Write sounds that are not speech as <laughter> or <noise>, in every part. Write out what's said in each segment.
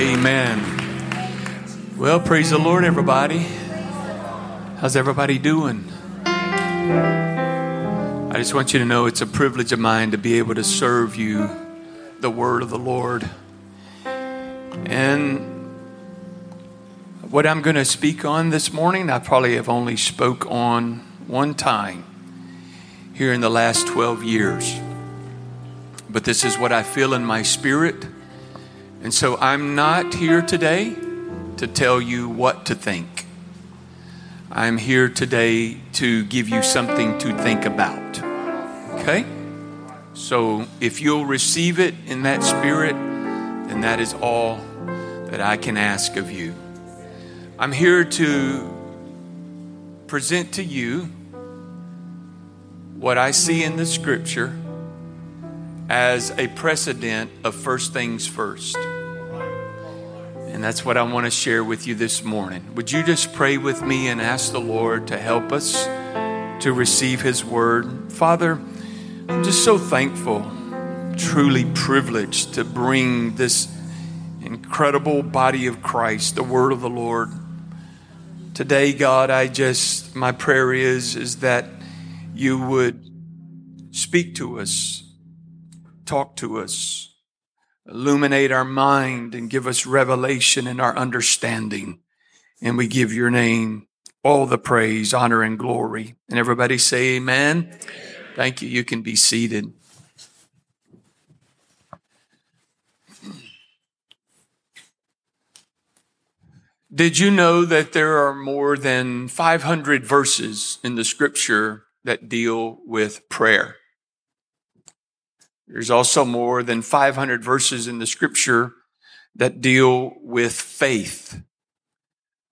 Amen. Well, praise the Lord, everybody. How's everybody doing? I just want you to know it's a privilege of mine to be able to serve you the word of the Lord. And what I'm going to speak on this morning, I probably have only spoke on one time here in the last 12 years. But this is what I feel in my spirit. And so I'm not here today to tell you what to think. I'm here today to give you something to think about. Okay? So if you'll receive it in that spirit, then that is all that I can ask of you. I'm here to present to you what I see in the scripture as a precedent of first things first. And that's what I want to share with you this morning. Would you just pray with me and ask the Lord to help us to receive His word? Father, I'm just so thankful, truly privileged to bring this incredible body of Christ, the word of the Lord. Today, God, I just, my prayer is, is that you would speak to us talk to us, illuminate our mind, and give us revelation in our understanding. And we give your name all the praise, honor, and glory. And everybody say, Amen. amen. Thank you. You can be seated. Did you know that there are more than 500 verses in the scripture that deal with prayer? There's also more than 500 verses in the scripture that deal with faith.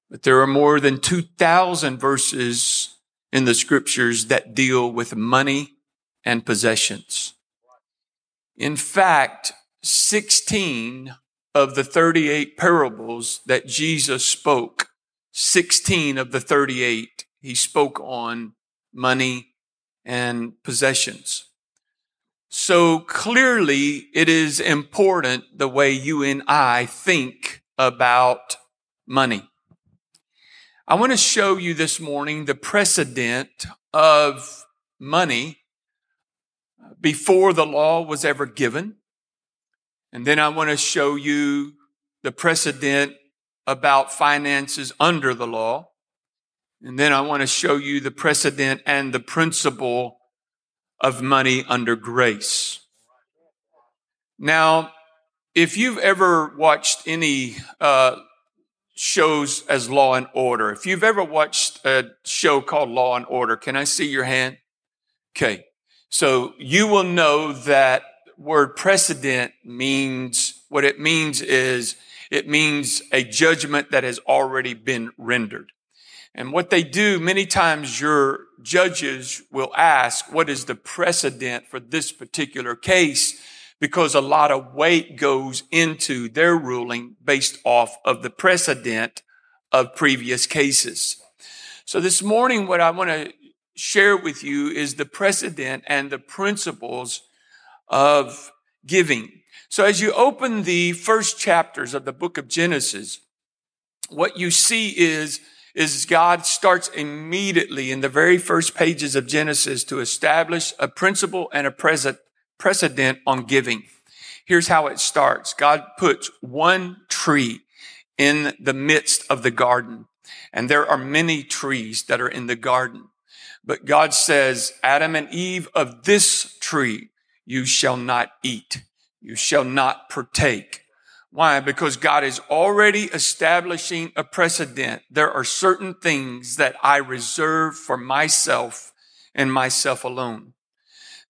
But there are more than 2,000 verses in the scriptures that deal with money and possessions. In fact, 16 of the 38 parables that Jesus spoke, 16 of the 38, he spoke on money and possessions. So clearly, it is important the way you and I think about money. I want to show you this morning the precedent of money before the law was ever given. And then I want to show you the precedent about finances under the law. And then I want to show you the precedent and the principle of money under grace. Now, if you've ever watched any uh, shows as Law and Order, if you've ever watched a show called Law and Order, can I see your hand? Okay. So you will know that word precedent means what it means is it means a judgment that has already been rendered. And what they do, many times your judges will ask, what is the precedent for this particular case? Because a lot of weight goes into their ruling based off of the precedent of previous cases. So this morning, what I want to share with you is the precedent and the principles of giving. So as you open the first chapters of the book of Genesis, what you see is is God starts immediately in the very first pages of Genesis to establish a principle and a precedent on giving. Here's how it starts. God puts one tree in the midst of the garden. And there are many trees that are in the garden. But God says, Adam and Eve of this tree you shall not eat. You shall not partake. Why? Because God is already establishing a precedent. There are certain things that I reserve for myself and myself alone.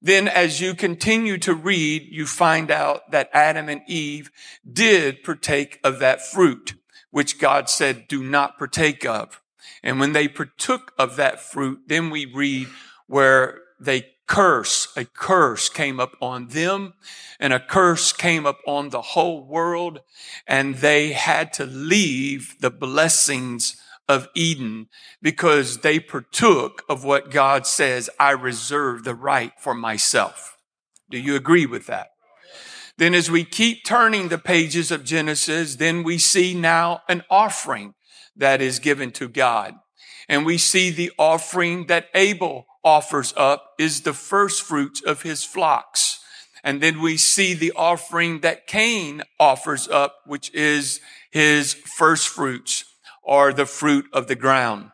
Then as you continue to read, you find out that Adam and Eve did partake of that fruit, which God said, do not partake of. And when they partook of that fruit, then we read where they curse, a curse came up on them and a curse came up on the whole world and they had to leave the blessings of Eden because they partook of what God says, I reserve the right for myself. Do you agree with that? Then as we keep turning the pages of Genesis, then we see now an offering that is given to God. And we see the offering that Abel offers up is the first fruits of his flocks. And then we see the offering that Cain offers up, which is his first fruits or the fruit of the ground.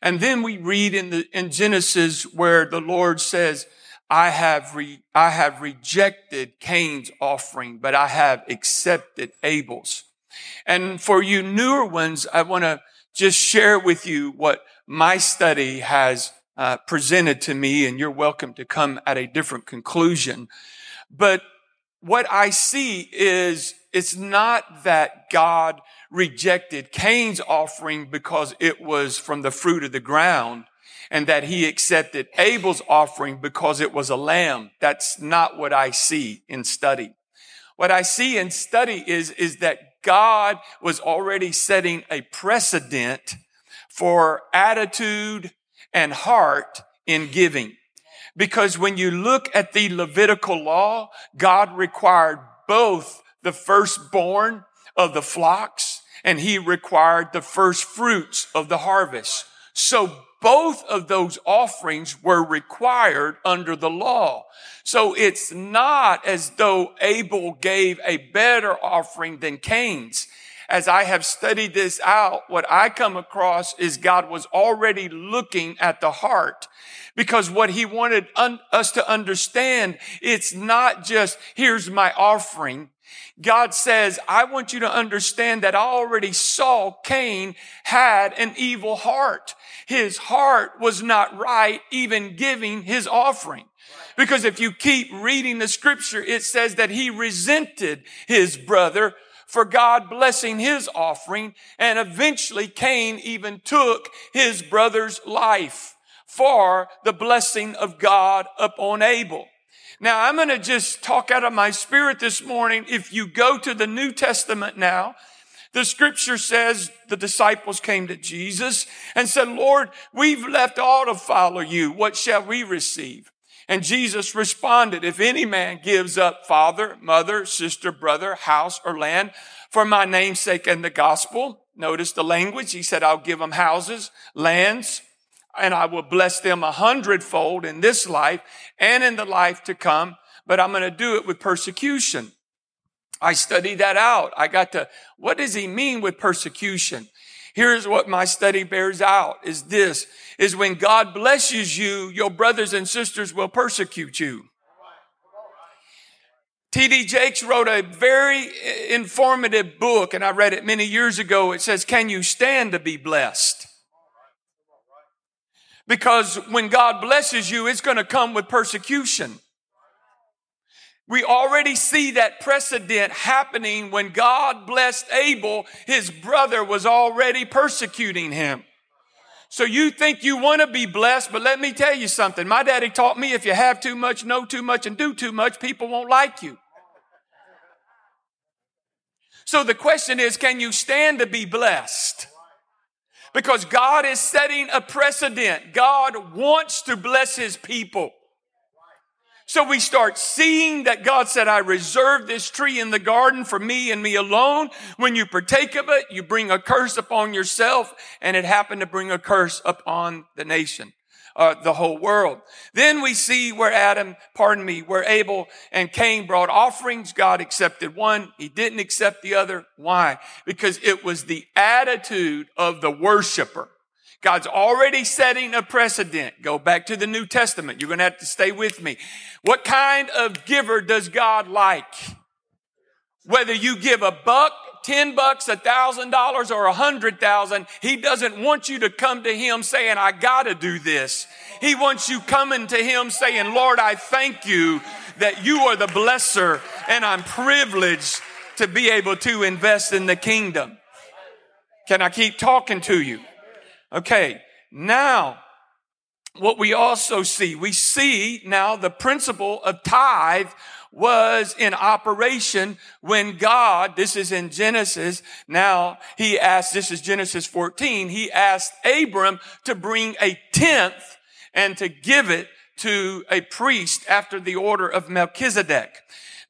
And then we read in the, in Genesis where the Lord says, I have re, I have rejected Cain's offering, but I have accepted Abel's. And for you newer ones, I want to just share with you what my study has uh, presented to me, and you're welcome to come at a different conclusion. But what I see is it's not that God rejected Cain's offering because it was from the fruit of the ground and that he accepted Abel's offering because it was a lamb. That's not what I see in study. What I see in study is, is that God was already setting a precedent for attitude and heart in giving. Because when you look at the Levitical law, God required both the firstborn of the flocks and he required the first fruits of the harvest. So both of those offerings were required under the law. So it's not as though Abel gave a better offering than Cain's as I have studied this out, what I come across is God was already looking at the heart because what he wanted un- us to understand, it's not just, here's my offering. God says, I want you to understand that I already saw Cain had an evil heart. His heart was not right, even giving his offering. Because if you keep reading the scripture, it says that he resented his brother for God blessing his offering. And eventually Cain even took his brother's life for the blessing of God upon Abel. Now I'm going to just talk out of my spirit this morning. If you go to the New Testament now, the scripture says the disciples came to Jesus and said, Lord, we've left all to follow you. What shall we receive? And Jesus responded, if any man gives up father, mother, sister, brother, house, or land for my name's sake and the gospel, notice the language. He said, I'll give them houses, lands, and I will bless them a hundredfold in this life and in the life to come, but I'm going to do it with persecution. I studied that out. I got to, what does he mean with persecution? Here's what my study bears out is this, is when God blesses you, your brothers and sisters will persecute you. T.D. Jakes wrote a very informative book, and I read it many years ago. It says, Can you stand to be blessed? Because when God blesses you, it's going to come with persecution. We already see that precedent happening when God blessed Abel, his brother was already persecuting him. So you think you want to be blessed, but let me tell you something. My daddy taught me if you have too much, know too much, and do too much, people won't like you. So the question is, can you stand to be blessed? Because God is setting a precedent. God wants to bless his people. So we start seeing that God said, I reserved this tree in the garden for me and me alone. When you partake of it, you bring a curse upon yourself, and it happened to bring a curse upon the nation. Uh, the whole world. Then we see where Adam, pardon me, where Abel and Cain brought offerings. God accepted one. He didn't accept the other. Why? Because it was the attitude of the worshiper. God's already setting a precedent. Go back to the New Testament. You're going to have to stay with me. What kind of giver does God like? Whether you give a buck, ten bucks, a thousand dollars, or a hundred thousand, He doesn't want you to come to Him saying, I gotta do this. He wants you coming to Him saying, Lord, I thank you that you are the blesser and I'm privileged to be able to invest in the kingdom. Can I keep talking to you? Okay, now what we also see, we see now the principle of tithe was in operation when God, this is in Genesis, now he asked, this is Genesis 14, he asked Abram to bring a tenth and to give it to a priest after the order of Melchizedek.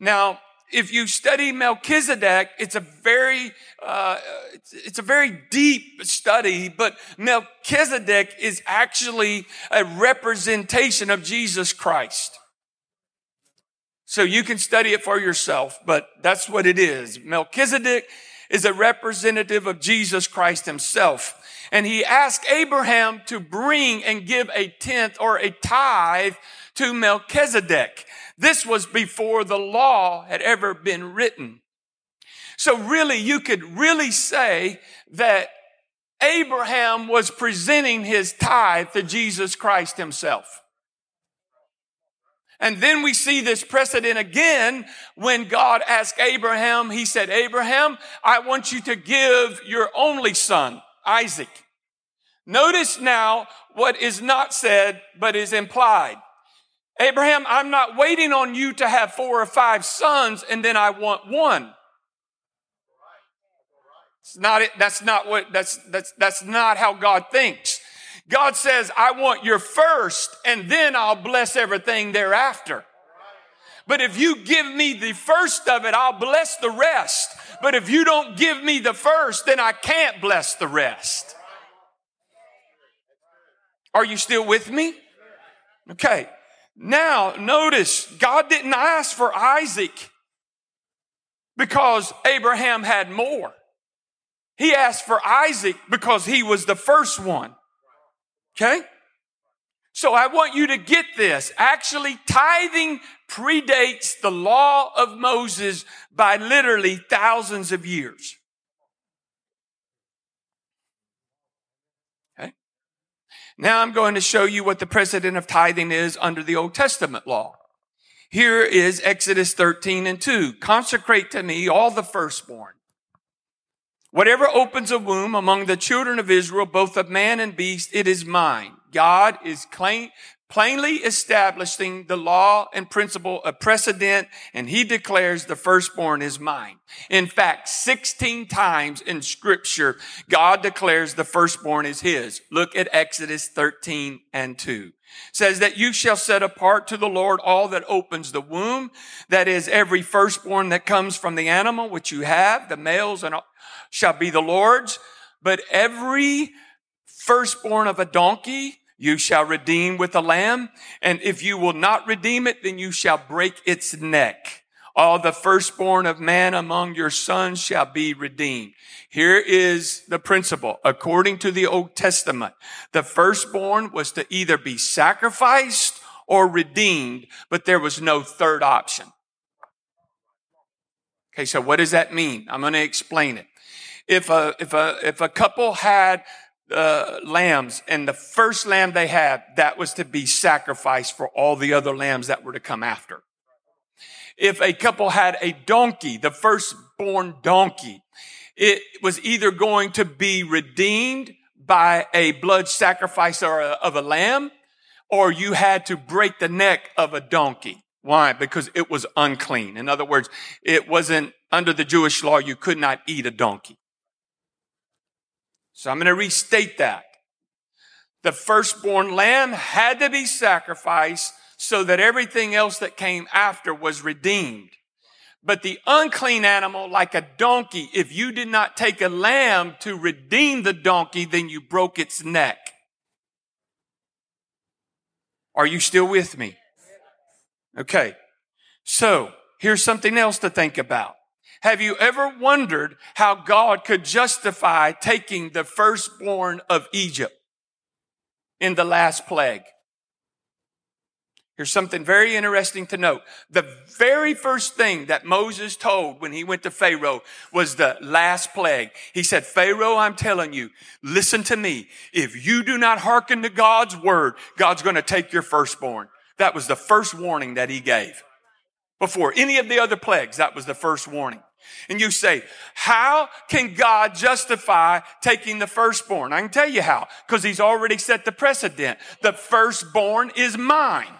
Now, if you study Melchizedek, it's a very, uh, it's, it's, a very deep study, but Melchizedek is actually a representation of Jesus Christ. So you can study it for yourself, but that's what it is. Melchizedek is a representative of Jesus Christ himself. And he asked Abraham to bring and give a tenth or a tithe to Melchizedek. This was before the law had ever been written. So really, you could really say that Abraham was presenting his tithe to Jesus Christ himself. And then we see this precedent again when God asked Abraham, he said, Abraham, I want you to give your only son, Isaac. Notice now what is not said, but is implied. Abraham, I'm not waiting on you to have four or five sons and then I want one. It's not it. That's not what, that's, that's, that's not how God thinks. God says, I want your first and then I'll bless everything thereafter. But if you give me the first of it, I'll bless the rest. But if you don't give me the first, then I can't bless the rest. Are you still with me? Okay. Now, notice, God didn't ask for Isaac because Abraham had more. He asked for Isaac because he was the first one. Okay? So I want you to get this. Actually, tithing predates the law of Moses by literally thousands of years. Okay? Now I'm going to show you what the precedent of tithing is under the Old Testament law. Here is Exodus 13 and 2. Consecrate to me all the firstborn. Whatever opens a womb among the children of Israel, both of man and beast, it is mine. God is plainly establishing the law and principle of precedent, and he declares the firstborn is mine. In fact, 16 times in scripture, God declares the firstborn is his. Look at Exodus 13 and 2. Says that you shall set apart to the Lord all that opens the womb. That is every firstborn that comes from the animal, which you have, the males and shall be the Lord's. But every firstborn of a donkey, you shall redeem with a lamb, and if you will not redeem it, then you shall break its neck. All the firstborn of man among your sons shall be redeemed. Here is the principle. According to the Old Testament, the firstborn was to either be sacrificed or redeemed, but there was no third option. Okay, so what does that mean? I'm going to explain it. If a, if a, if a couple had uh, lambs, and the first lamb they had, that was to be sacrificed for all the other lambs that were to come after. If a couple had a donkey, the firstborn donkey, it was either going to be redeemed by a blood sacrifice or a, of a lamb, or you had to break the neck of a donkey. Why? Because it was unclean. In other words, it wasn't under the Jewish law, you could not eat a donkey. So I'm going to restate that. The firstborn lamb had to be sacrificed so that everything else that came after was redeemed. But the unclean animal, like a donkey, if you did not take a lamb to redeem the donkey, then you broke its neck. Are you still with me? Okay. So here's something else to think about. Have you ever wondered how God could justify taking the firstborn of Egypt in the last plague? Here's something very interesting to note. The very first thing that Moses told when he went to Pharaoh was the last plague. He said, Pharaoh, I'm telling you, listen to me. If you do not hearken to God's word, God's going to take your firstborn. That was the first warning that he gave. Before any of the other plagues, that was the first warning. And you say, how can God justify taking the firstborn? I can tell you how, because he's already set the precedent. The firstborn is mine.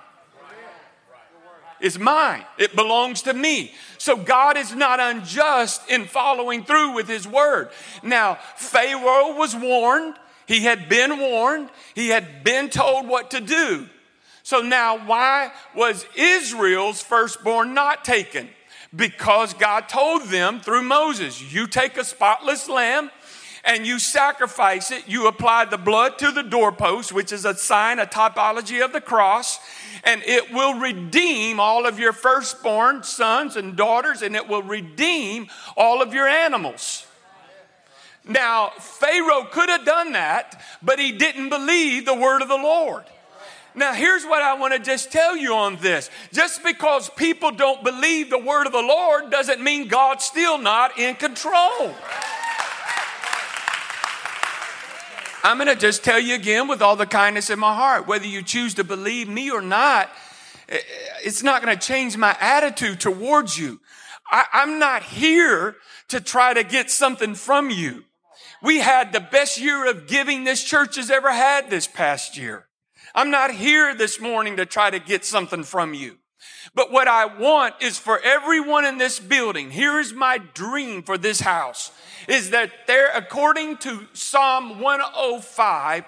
It's mine. It belongs to me. So God is not unjust in following through with his word. Now, Pharaoh was warned. He had been warned. He had been told what to do. So now why was Israel's firstborn not taken? Because God told them through Moses, you take a spotless lamb and you sacrifice it. You apply the blood to the doorpost, which is a sign, a typology of the cross, and it will redeem all of your firstborn sons and daughters, and it will redeem all of your animals. Now, Pharaoh could have done that, but he didn't believe the word of the Lord. Now, here's what I want to just tell you on this. Just because people don't believe the word of the Lord doesn't mean God's still not in control. I'm going to just tell you again with all the kindness in my heart whether you choose to believe me or not, eh, it's not going to change my attitude towards you. I, I'm not here to try to get something from you. We had the best year of giving this church has ever had this past year. I'm not here this morning to try to get something from you. But what I want is for everyone in this building, here is my dream for this house, is that there, according to Psalm 105,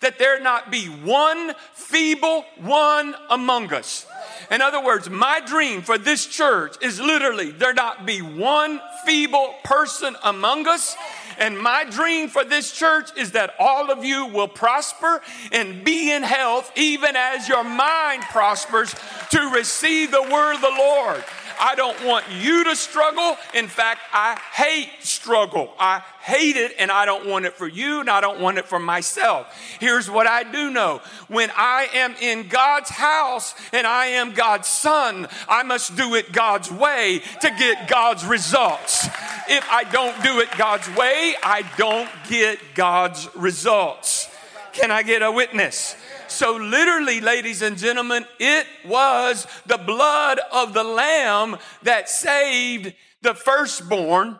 that there not be one feeble one among us. In other words, my dream for this church is literally there not be one feeble person among us and my dream for this church is that all of you will prosper and be in health, even as your mind prospers to receive the word of the Lord. I don't want you to struggle. In fact, I hate struggle. I hate it and I don't want it for you and I don't want it for myself. Here's what I do know. When I am in God's house and I am God's son, I must do it God's way to get God's results. If I don't do it God's way, I don't get God's results. Can I get a witness? So, literally, ladies and gentlemen, it was the blood of the Lamb that saved the firstborn.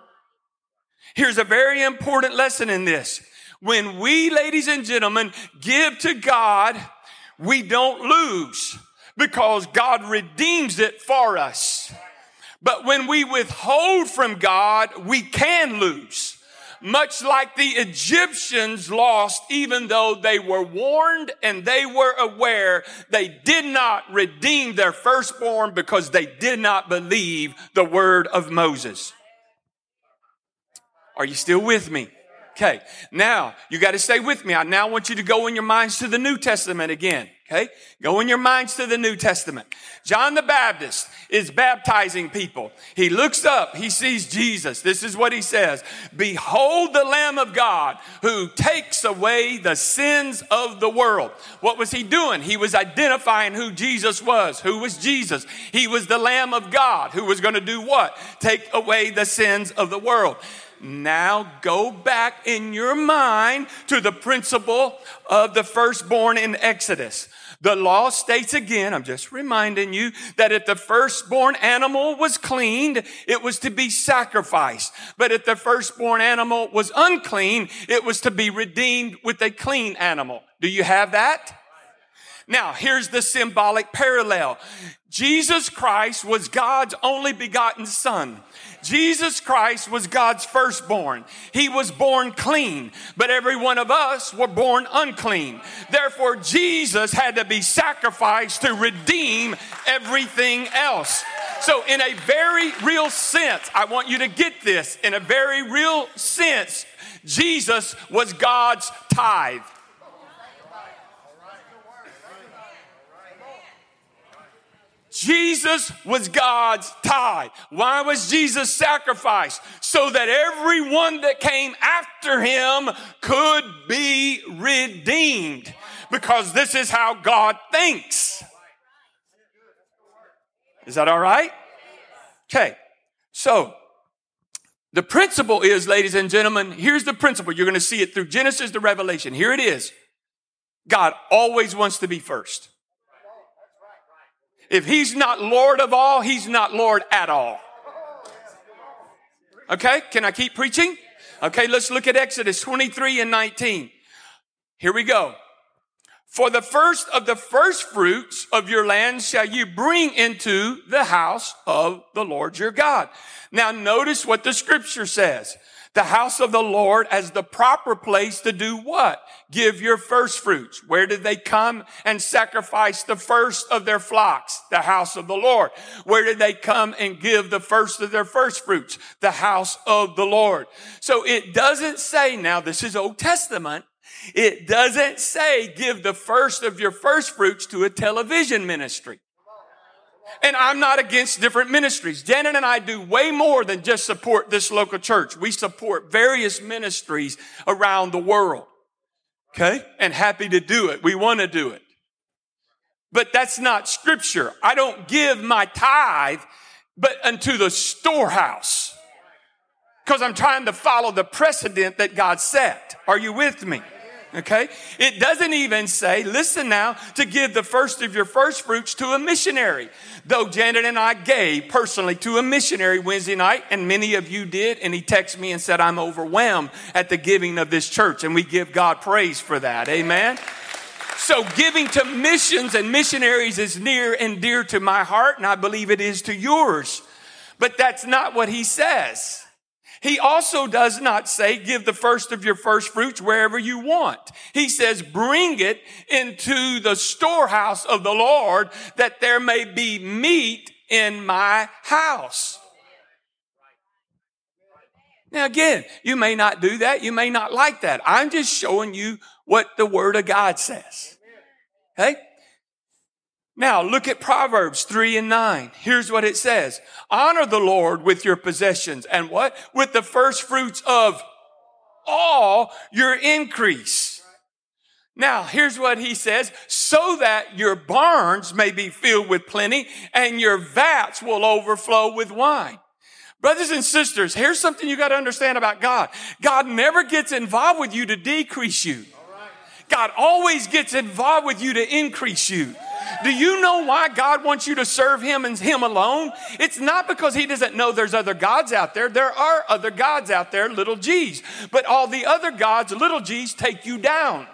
Here's a very important lesson in this. When we, ladies and gentlemen, give to God, we don't lose because God redeems it for us. But when we withhold from God, we can lose much like the Egyptians lost, even though they were warned and they were aware, they did not redeem their firstborn because they did not believe the word of Moses. Are you still with me? Okay. Now, you got to stay with me. I now want you to go in your minds to the New Testament again. Okay? Go in your minds to the New Testament. John the Baptist is baptizing people. He looks up, he sees Jesus. This is what he says Behold the Lamb of God who takes away the sins of the world. What was he doing? He was identifying who Jesus was. Who was Jesus? He was the Lamb of God who was going to do what? Take away the sins of the world. Now go back in your mind to the principle of the firstborn in Exodus. The law states again, I'm just reminding you, that if the firstborn animal was cleaned, it was to be sacrificed. But if the firstborn animal was unclean, it was to be redeemed with a clean animal. Do you have that? Now, here's the symbolic parallel. Jesus Christ was God's only begotten son. Jesus Christ was God's firstborn. He was born clean, but every one of us were born unclean. Therefore, Jesus had to be sacrificed to redeem everything else. So, in a very real sense, I want you to get this. In a very real sense, Jesus was God's tithe. Jesus was God's tithe. Why was Jesus sacrificed? So that everyone that came after him could be redeemed. Because this is how God thinks. Is that all right? Okay. So, the principle is, ladies and gentlemen, here's the principle. You're going to see it through Genesis to Revelation. Here it is. God always wants to be first. If he's not Lord of all, he's not Lord at all. Okay, can I keep preaching? Okay, let's look at Exodus 23 and 19. Here we go. For the first of the first fruits of your land shall you bring into the house of the Lord your God. Now notice what the scripture says. The house of the Lord as the proper place to do what? Give your first fruits. Where did they come and sacrifice the first of their flocks? The house of the Lord. Where did they come and give the first of their first fruits? The house of the Lord. So it doesn't say, now this is Old Testament. It doesn't say give the first of your first fruits to a television ministry. And I'm not against different ministries. Janet and I do way more than just support this local church. We support various ministries around the world. Okay? And happy to do it. We want to do it. But that's not scripture. I don't give my tithe, but unto the storehouse. Because I'm trying to follow the precedent that God set. Are you with me? Okay? It doesn't even say, listen now, to give the first of your first fruits to a missionary. Though Janet and I gave personally to a missionary Wednesday night, and many of you did, and he texted me and said, I'm overwhelmed at the giving of this church, and we give God praise for that. Amen? So giving to missions and missionaries is near and dear to my heart, and I believe it is to yours. But that's not what he says. He also does not say, give the first of your first fruits wherever you want. He says, bring it into the storehouse of the Lord that there may be meat in my house. Now again, you may not do that. You may not like that. I'm just showing you what the word of God says. Okay? Now look at Proverbs 3 and 9. Here's what it says. Honor the Lord with your possessions and what? With the first fruits of all your increase. Now, here's what he says, so that your barns may be filled with plenty and your vats will overflow with wine. Brothers and sisters, here's something you got to understand about God. God never gets involved with you to decrease you. God always gets involved with you to increase you. Do you know why God wants you to serve Him and Him alone? It's not because He doesn't know there's other gods out there. There are other gods out there, little g's. But all the other gods, little g's, take you down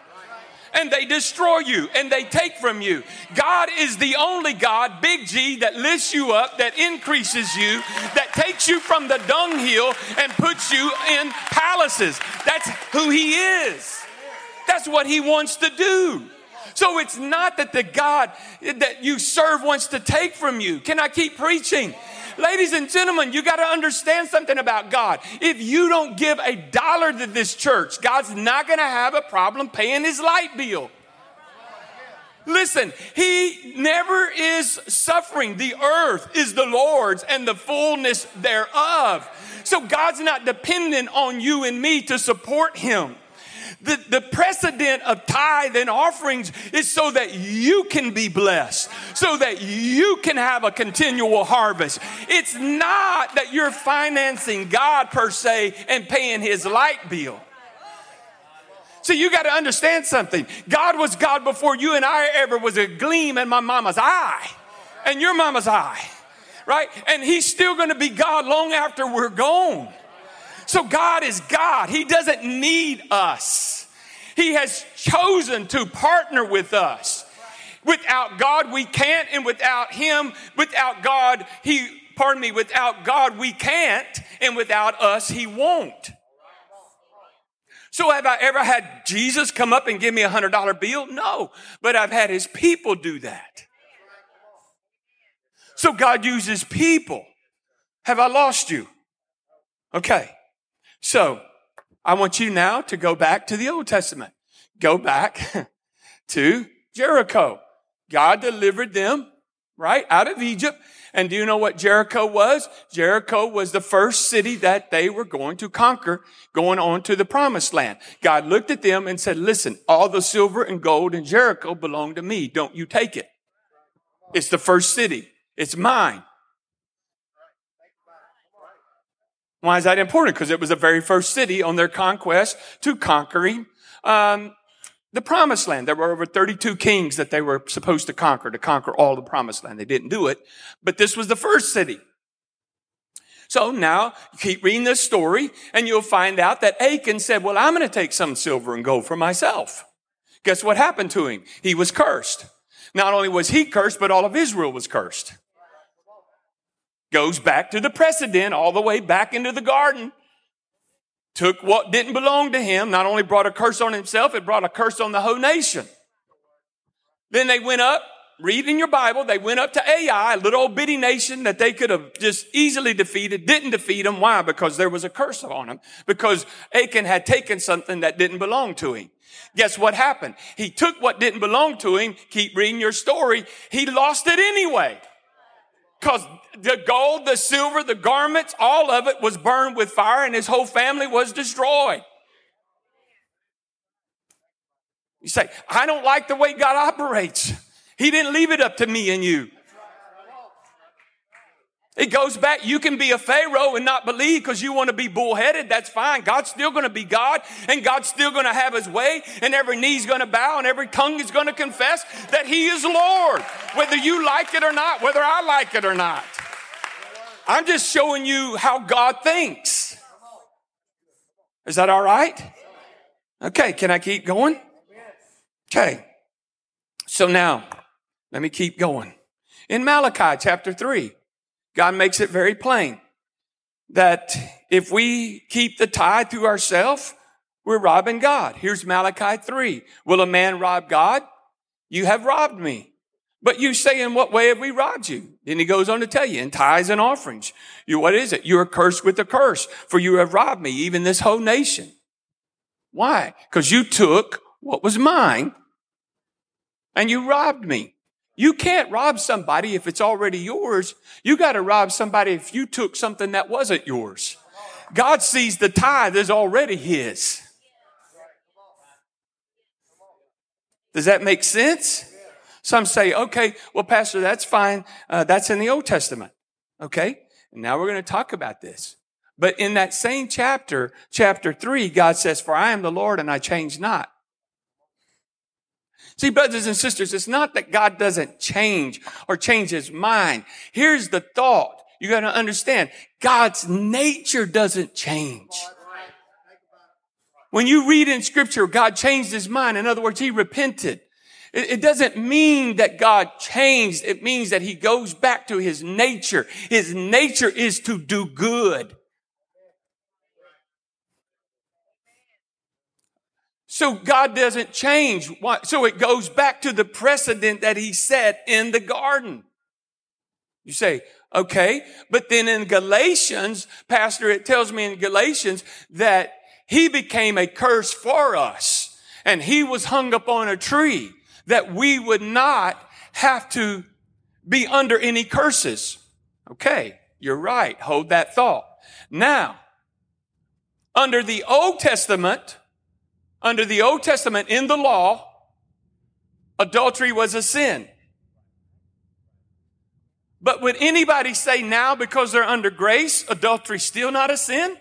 and they destroy you and they take from you. God is the only God, big G, that lifts you up, that increases you, that takes you from the dunghill and puts you in palaces. That's who He is. That's what He wants to do. So it's not that the God that you serve wants to take from you. Can I keep preaching? Ladies and gentlemen, you got to understand something about God. If you don't give a dollar to this church, God's not going to have a problem paying his light bill. Listen, he never is suffering. The earth is the Lord's and the fullness thereof. So God's not dependent on you and me to support him. The, the precedent of tithe and offerings is so that you can be blessed, so that you can have a continual harvest. It's not that you're financing God per se and paying his light bill. So you got to understand something. God was God before you and I ever was a gleam in my mama's eye and your mama's eye, right? And he's still going to be God long after we're gone. So God is God. He doesn't need us. He has chosen to partner with us. Without God, we can't, and without Him, without God, He, pardon me, without God, we can't, and without us, He won't. So have I ever had Jesus come up and give me a hundred dollar bill? No, but I've had His people do that. So God uses people. Have I lost you? Okay. So I want you now to go back to the Old Testament. Go back <laughs> to Jericho. God delivered them, right, out of Egypt. And do you know what Jericho was? Jericho was the first city that they were going to conquer going on to the promised land. God looked at them and said, listen, all the silver and gold in Jericho belong to me. Don't you take it. It's the first city. It's mine. Why is that important? Because it was the very first city on their conquest to conquering um, the promised land. There were over 32 kings that they were supposed to conquer, to conquer all the promised land. They didn't do it, but this was the first city. So now keep reading this story and you'll find out that Achan said, well, I'm going to take some silver and gold for myself. Guess what happened to him? He was cursed. Not only was he cursed, but all of Israel was cursed goes back to the precedent all the way back into the garden. took what didn't belong to him, not only brought a curse on himself, it brought a curse on the whole nation. Then they went up, read in your Bible, they went up to Ai, a little old bitty nation that they could have just easily defeated, didn't defeat them. Why? Because there was a curse on them. Because Achan had taken something that didn't belong to him. Guess what happened? He took what didn't belong to him. Keep reading your story. He lost it anyway. Cause the gold, the silver, the garments, all of it was burned with fire and his whole family was destroyed. You say, I don't like the way God operates. He didn't leave it up to me and you. It goes back, you can be a Pharaoh and not believe because you want to be bullheaded. That's fine. God's still going to be God and God's still going to have his way and every knee's going to bow and every tongue is going to confess that he is Lord, whether you like it or not, whether I like it or not. I'm just showing you how God thinks. Is that all right? Okay, can I keep going? Okay. So now, let me keep going. In Malachi chapter 3, God makes it very plain that if we keep the tithe to ourselves, we're robbing God. Here's Malachi 3. Will a man rob God? You have robbed me. But you say, in what way have we robbed you? Then he goes on to tell you, in tithes and offerings. You, what is it? You are cursed with a curse, for you have robbed me, even this whole nation. Why? Because you took what was mine and you robbed me. You can't rob somebody if it's already yours. You got to rob somebody if you took something that wasn't yours. God sees the tithe as already his. Does that make sense? Some say, okay, well, Pastor, that's fine. Uh, that's in the Old Testament. Okay. And now we're going to talk about this. But in that same chapter, chapter three, God says, for I am the Lord and I change not. See, brothers and sisters, it's not that God doesn't change or change his mind. Here's the thought. You got to understand God's nature doesn't change. When you read in scripture, God changed his mind. In other words, he repented. It doesn't mean that God changed. It means that he goes back to his nature. His nature is to do good. So God doesn't change. So it goes back to the precedent that he set in the garden. You say, okay, but then in Galatians, Pastor, it tells me in Galatians that he became a curse for us and he was hung up on a tree that we would not have to be under any curses. Okay, you're right. Hold that thought. Now, under the Old Testament, under the Old Testament in the law, adultery was a sin. But would anybody say now because they're under grace, adultery still not a sin?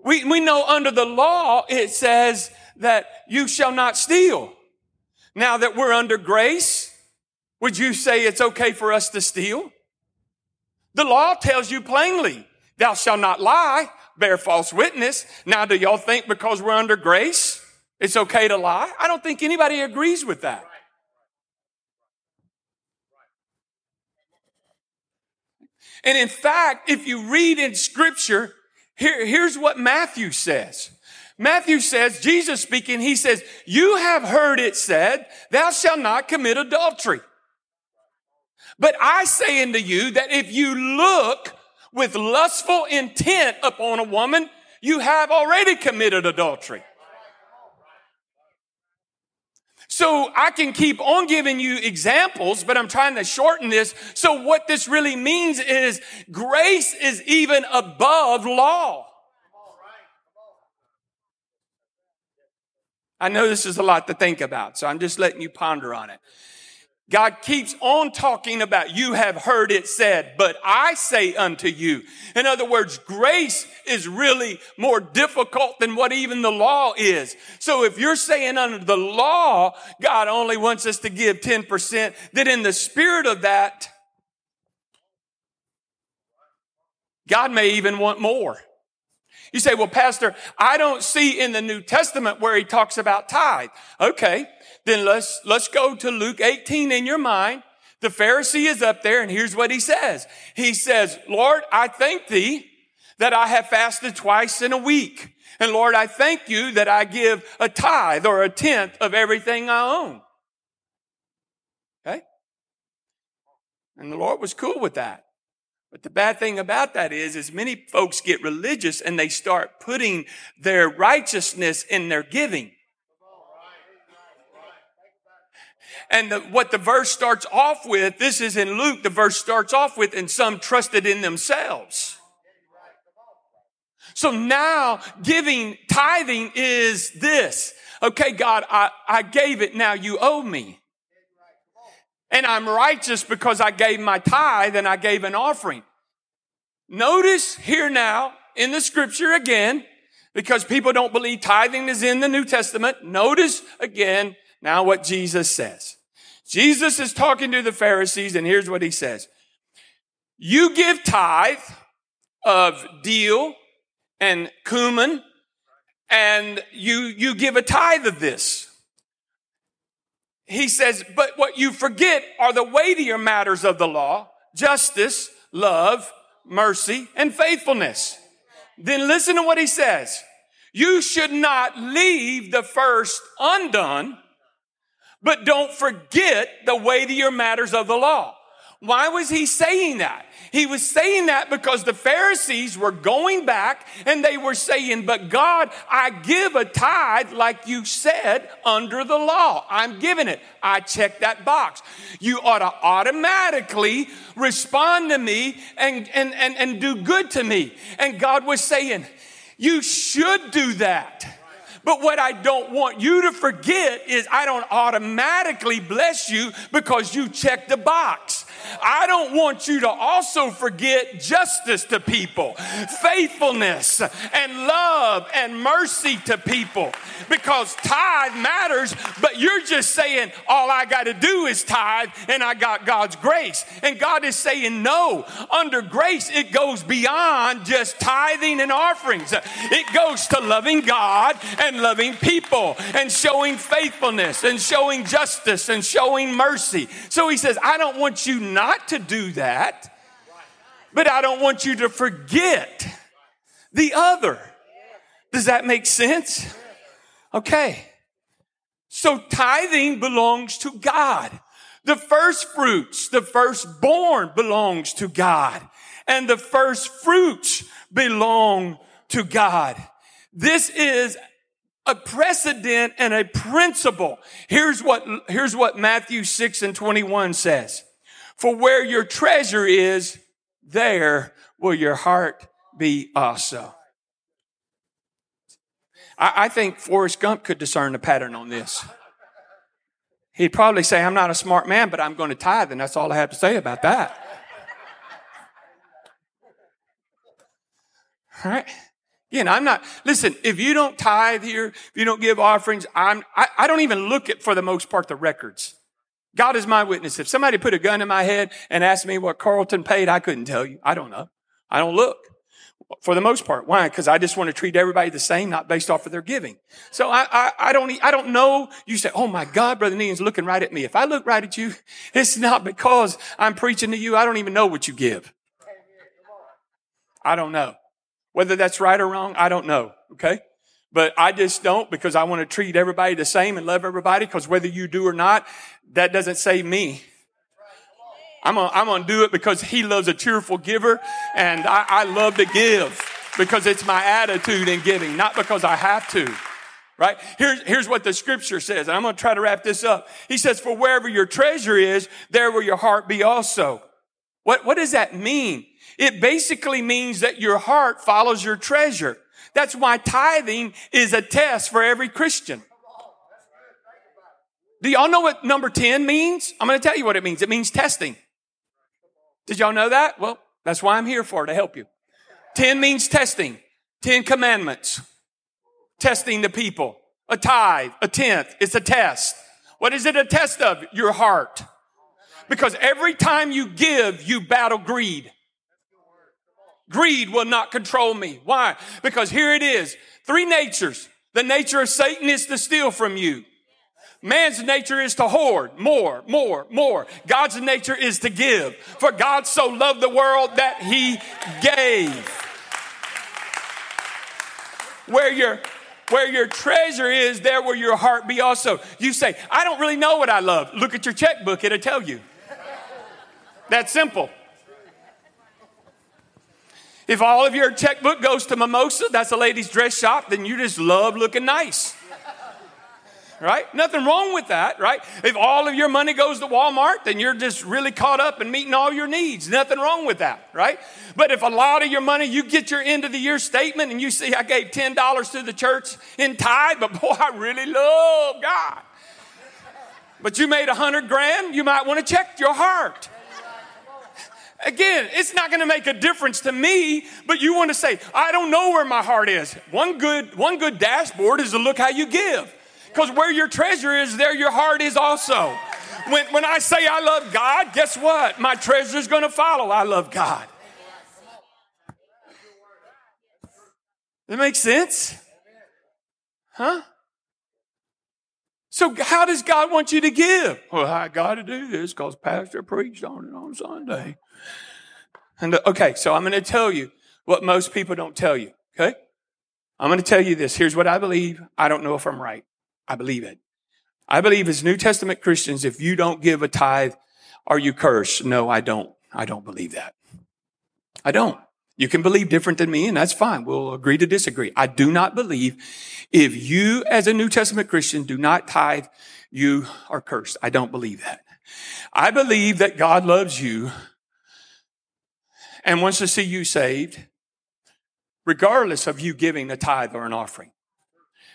We, we know under the law it says that you shall not steal. Now that we're under grace, would you say it's okay for us to steal? The law tells you plainly, thou shalt not lie bear false witness. Now, do y'all think because we're under grace, it's okay to lie? I don't think anybody agrees with that. And in fact, if you read in scripture, here, here's what Matthew says. Matthew says, Jesus speaking, he says, you have heard it said, thou shalt not commit adultery. But I say unto you that if you look with lustful intent upon a woman, you have already committed adultery. So I can keep on giving you examples, but I'm trying to shorten this. So what this really means is grace is even above law. I know this is a lot to think about, so I'm just letting you ponder on it. God keeps on talking about you have heard it said, but I say unto you. In other words, grace is really more difficult than what even the law is. So if you're saying under the law, God only wants us to give 10%, then in the spirit of that, God may even want more. You say, well, pastor, I don't see in the New Testament where he talks about tithe. Okay. Then let's, let's go to Luke 18 in your mind. The Pharisee is up there and here's what he says. He says, Lord, I thank thee that I have fasted twice in a week. And Lord, I thank you that I give a tithe or a tenth of everything I own. Okay? And the Lord was cool with that. But the bad thing about that is, is many folks get religious and they start putting their righteousness in their giving. And the, what the verse starts off with, this is in Luke, the verse starts off with, and some trusted in themselves. So now giving, tithing is this. Okay, God, I, I gave it, now you owe me. And I'm righteous because I gave my tithe and I gave an offering. Notice here now in the scripture again, because people don't believe tithing is in the New Testament. Notice again now what Jesus says. Jesus is talking to the Pharisees and here's what he says. You give tithe of dill and cumin and you, you give a tithe of this. He says, but what you forget are the weightier matters of the law, justice, love, mercy, and faithfulness. Then listen to what he says. You should not leave the first undone, but don't forget the weightier matters of the law. Why was he saying that? He was saying that because the Pharisees were going back and they were saying, but God, I give a tithe like you said under the law. I'm giving it. I check that box. You ought to automatically respond to me and, and, and, and do good to me. And God was saying, you should do that. But what I don't want you to forget is I don't automatically bless you because you checked the box. I don't want you to also forget justice to people, faithfulness and love and mercy to people because tithe matters, but you're just saying all I got to do is tithe and I got God's grace. And God is saying no. Under grace, it goes beyond just tithing and offerings. It goes to loving God and loving people and showing faithfulness and showing justice and showing mercy. So he says, I don't want you not to do that, but I don't want you to forget the other. Does that make sense? Okay. So tithing belongs to God. The first fruits, the firstborn belongs to God. And the first fruits belong to God. This is a precedent and a principle. Here's what, here's what Matthew 6 and 21 says. For where your treasure is, there will your heart be also. I, I think Forrest Gump could discern a pattern on this. He'd probably say, I'm not a smart man, but I'm going to tithe, and that's all I have to say about that. All right? Again, I'm not, listen, if you don't tithe here, if you don't give offerings, I'm, I, I don't even look at, for the most part, the records. God is my witness. If somebody put a gun in my head and asked me what Carlton paid, I couldn't tell you. I don't know. I don't look for the most part. Why? Because I just want to treat everybody the same, not based off of their giving. So I, I, I don't, I don't know. You say, oh my God, Brother Nean's looking right at me. If I look right at you, <laughs> it's not because I'm preaching to you. I don't even know what you give. I don't know. Whether that's right or wrong, I don't know. Okay? But I just don't because I want to treat everybody the same and love everybody because whether you do or not, that doesn't save me. I'm gonna, I'm gonna do it because he loves a cheerful giver and I, I love to give because it's my attitude in giving, not because I have to. Right? Here's, here's what the scripture says. And I'm to try to wrap this up. He says, for wherever your treasure is, there will your heart be also. What, what does that mean? It basically means that your heart follows your treasure. That's why tithing is a test for every Christian. Do y'all know what number 10 means? I'm going to tell you what it means. It means testing. Did y'all know that? Well, that's why I'm here for, to help you. 10 means testing. 10 commandments. Testing the people. A tithe, a tenth. It's a test. What is it a test of? Your heart. Because every time you give, you battle greed. Greed will not control me. Why? Because here it is. Three natures. The nature of Satan is to steal from you. Man's nature is to hoard more, more, more. God's nature is to give. For God so loved the world that he gave. where your where your treasure is, there will your heart be also. You say, I don't really know what I love. Look at your checkbook, it'll tell you. That's simple. If all of your checkbook goes to Mimosa, that's a ladies' dress shop, then you just love looking nice. Right? Nothing wrong with that, right? If all of your money goes to Walmart, then you're just really caught up and meeting all your needs. Nothing wrong with that, right? But if a lot of your money, you get your end of the year statement and you see, I gave $10 to the church in tithe, <laughs> but boy, I really love God. But you made a hundred grand, you might want to check your heart. Again, it's not going to make a difference to me, but you want to say, I don't know where my heart is. One good, one good dashboard is to look how you give. Because where your treasure is, there your heart is also. When, when I say I love God, guess what? My treasure is going to follow. I love God. That makes sense? Huh? So, how does God want you to give? Well, I got to do this because Pastor preached on it on Sunday. And uh, okay, so I'm going to tell you what most people don't tell you. Okay, I'm going to tell you this. Here's what I believe. I don't know if I'm right. I believe it. I believe as New Testament Christians, if you don't give a tithe, are you cursed? No, I don't. I don't believe that. I don't. You can believe different than me, and that's fine. We'll agree to disagree. I do not believe if you, as a New Testament Christian, do not tithe, you are cursed. I don't believe that. I believe that God loves you and wants to see you saved, regardless of you giving a tithe or an offering.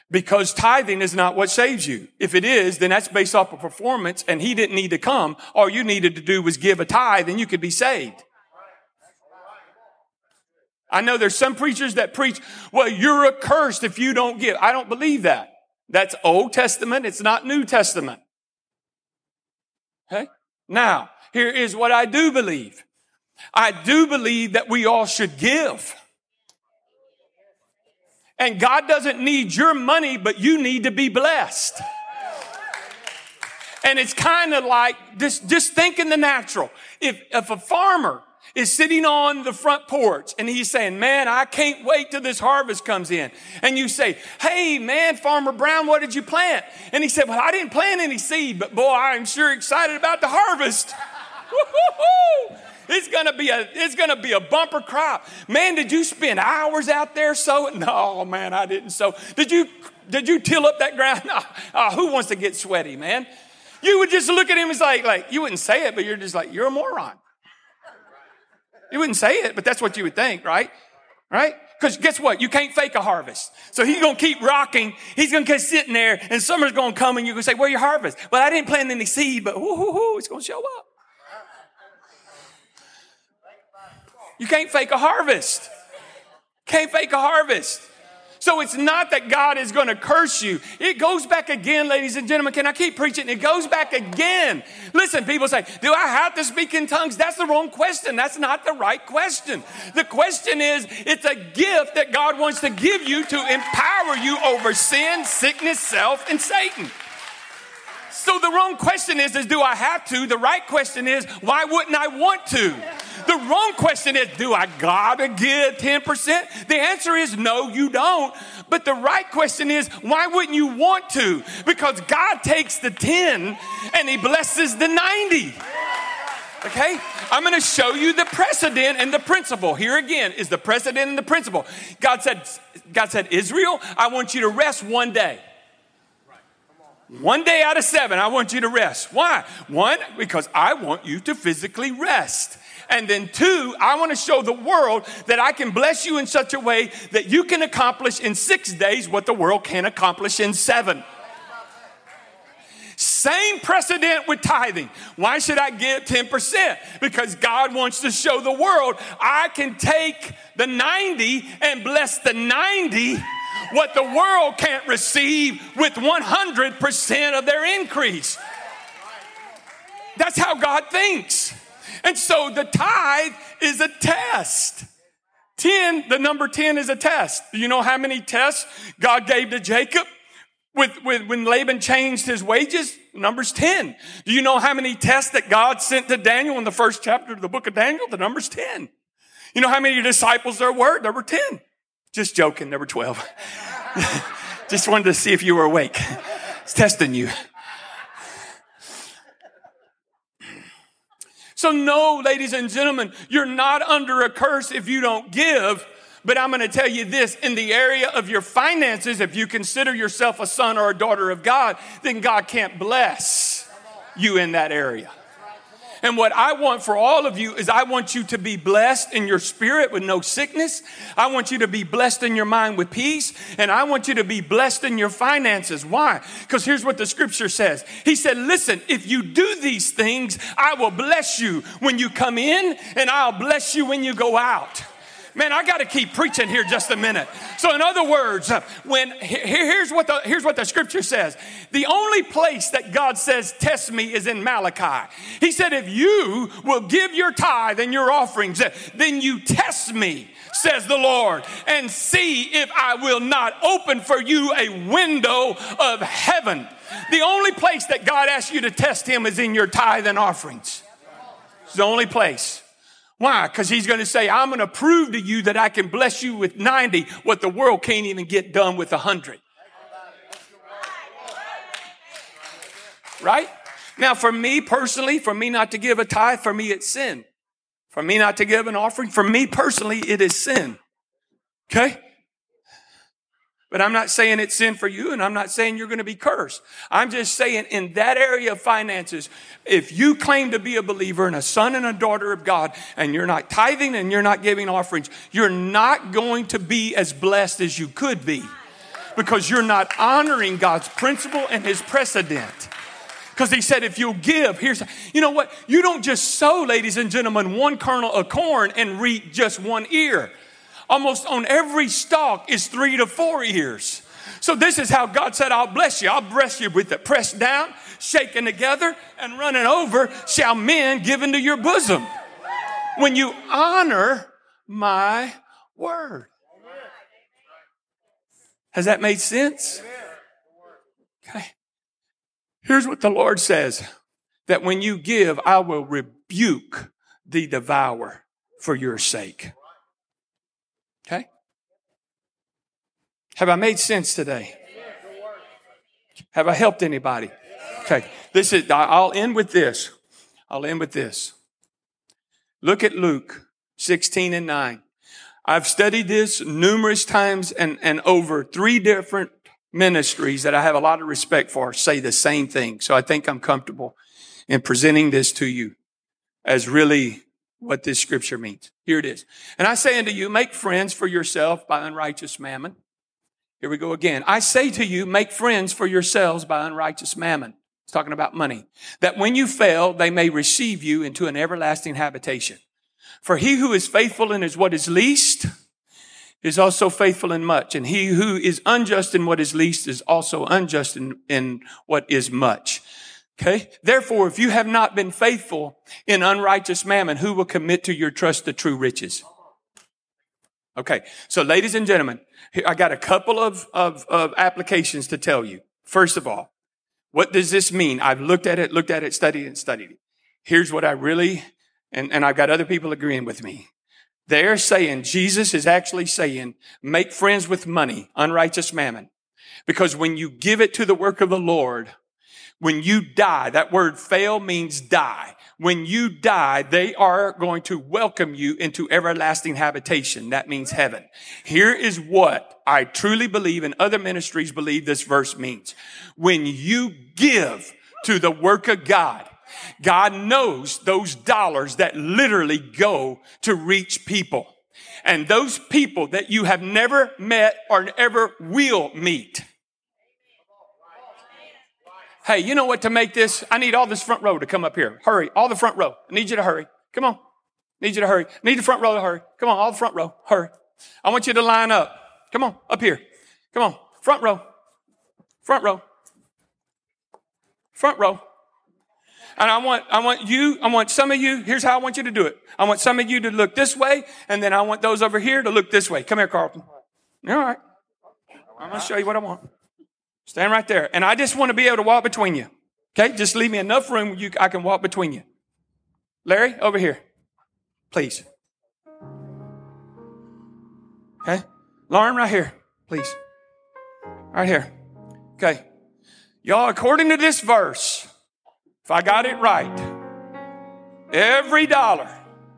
Because tithing is not what saves you. If it is, then that's based off of performance and he didn't need to come. All you needed to do was give a tithe and you could be saved. I know there's some preachers that preach, well, you're accursed if you don't give. I don't believe that. That's Old Testament. It's not New Testament. Okay? Now, here is what I do believe. I do believe that we all should give. And God doesn't need your money, but you need to be blessed. And it's kind of like just, just think in the natural. If, if a farmer is sitting on the front porch and he's saying, man, I can't wait till this harvest comes in. And you say, hey, man, Farmer Brown, what did you plant? And he said, well, I didn't plant any seed, but boy, I'm sure excited about the harvest. <laughs> It's gonna be a it's gonna be a bumper crop. Man, did you spend hours out there sowing? No, man, I didn't sow. Did you did you till up that ground? No. <laughs> Oh, oh, who wants to get sweaty, man? You would just look at him and like, like you wouldn't say it, but you're just like, you're a moron. You wouldn't say it, but that's what you would think, right? Right? Because guess what? You can't fake a harvest. So he's going to keep rocking. He's going to keep sitting there, and summer's going to come, and you're going to say, Where your harvest? Well, I didn't plant any seed, but whoo, whoo, whoo, it's going to show up. You can't fake a harvest. Can't fake a harvest. So it's not that God is going to curse you. It goes back again, ladies and gentlemen. Can I keep preaching? It goes back again. Listen, people say, Do I have to speak in tongues? That's the wrong question. That's not the right question. The question is, it's a gift that God wants to give you to empower you over sin, sickness, self, and Satan. So the wrong question is, is do I have to? The right question is, why wouldn't I want to? The wrong question is, do I gotta give 10%? The answer is no, you don't. But the right question is, why wouldn't you want to? Because God takes the 10 and he blesses the 90. Okay? I'm to show you the precedent and the principle. Here again is the precedent and the principle. God said, God said, Israel, I want you to rest one day. One day out of seven, I want you to rest. Why? One, because I want you to physically rest. And then two, I want to show the world that I can bless you in such a way that you can accomplish in six days what the world can accomplish in seven. Same precedent with tithing. Why should I give 10%? Because God wants to show the world I can take the 90 and bless the 90 what the world can't receive with 100% of their increase. That's how God thinks. And so the tithe is a test. 10, the number 10 is a test. Do you know how many tests God gave to Jacob? With, with, when Laban changed his wages, numbers 10. Do you know how many tests that God sent to Daniel in the first chapter of the book of Daniel? The number's 10. You know how many disciples there were? There were 10. Just joking, number 12. <laughs> Just wanted to see if you were awake. It's testing you. So, no, ladies and gentlemen, you're not under a curse if you don't give. But I'm going to tell you this in the area of your finances, if you consider yourself a son or a daughter of God, then God can't bless you in that area. And what I want for all of you is I want you to be blessed in your spirit with no sickness. I want you to be blessed in your mind with peace. And I want you to be blessed in your finances. Why? Because here's what the scripture says. He said, listen, if you do these things, I will bless you when you come in and I'll bless you when you go out. Man, I got to keep preaching here just a minute. So, in other words, uh, when here's what the here's what the scripture says. The only place that God says test me is in Malachi. He said, if you will give your tithe and your offerings, uh, then you test me says the Lord, and see if I will not open for you a window of heaven. The only place that God asks you to test Him is in your tithe and offerings. It's the only place. Why? Because he's going to say, I'm going to prove to you that I can bless you with 90 what the world can't even get done with 100. Right? Now, for me personally, for me not to give a tithe, for me it's sin. For me not to give an offering, for me personally, it is sin. Okay? But I'm not saying it's sin for you, and I'm not saying you're going to be cursed. I'm just saying in that area of finances, if you claim to be a believer and a son and a daughter of God, and you're not tithing and you're not giving offerings, you're not going to be as blessed as you could be because you're not honoring God's principle and his precedent. Because he said, if you'll give, here's, you know what? You don't just sow, ladies and gentlemen, one kernel of corn and reap just one ear almost on every stalk is three to four ears. So this is how God said, I'll bless you. I'll bless you with it pressed down, shaken together, and running over shall men give into your bosom. When you honor my word. Has that made sense? Okay. Here's what the Lord says that when you give, I will rebuke the devourer for your sake. Okay? Have I made sense today? Have I helped anybody? Okay. This is, I'll end with this. I'll end with this. Look at Luke 16 and 9. I've studied this numerous times and, and over three different ministries that I have a lot of respect for say the same thing. So I think I'm comfortable in presenting this to you as really what this scripture means. Here it is. And I say unto you, make friends for yourself by unrighteous mammon. Here we go again. I say to you, make friends for yourselves by unrighteous mammon. It's talking about money. That when you fail, they may receive you into an everlasting habitation. For he who is faithful in his what is least is also faithful in much. And he who is unjust in what is least is also unjust in, in what is much. Okay. Therefore, if you have not been faithful in unrighteous mammon, who will commit to your trust the true riches? Okay. So ladies and gentlemen, I got a couple of, of, of applications to tell you. First of all, what does this mean? I've looked at it, looked at it, studied it, studied it. Here's what I really, and, and I've got other people agreeing with me. They're saying, Jesus is actually saying, make friends with money, unrighteous mammon. Because when you give it to the work of the Lord, when you die, that word fail means die. When you die, they are going to welcome you into everlasting habitation. That means heaven. Here is what I truly believe and other ministries believe this verse means. When you give to the work of God, God knows those dollars that literally go to reach people. And those people that you have never met or ever will meet Hey, you know what to make this? I need all this front row to come up here. Hurry. All the front row. I need you to hurry. Come on. Need you to hurry. Need the front row to hurry. Come on. All the front row. Hurry. I want you to line up. Come on. Up here. Come on. Front row. Front row. Front row. And I want, I want you, I want some of you, here's how I want you to do it. I want some of you to look this way, and then I want those over here to look this way. Come here, Carlton. All right. I'm going to show you what I want. Stand right there. And I just want to be able to walk between you. Okay? Just leave me enough room you, I can walk between you. Larry, over here. Please. Okay? Lauren, right here, please. Right here. Okay. Y'all, according to this verse, if I got it right, every dollar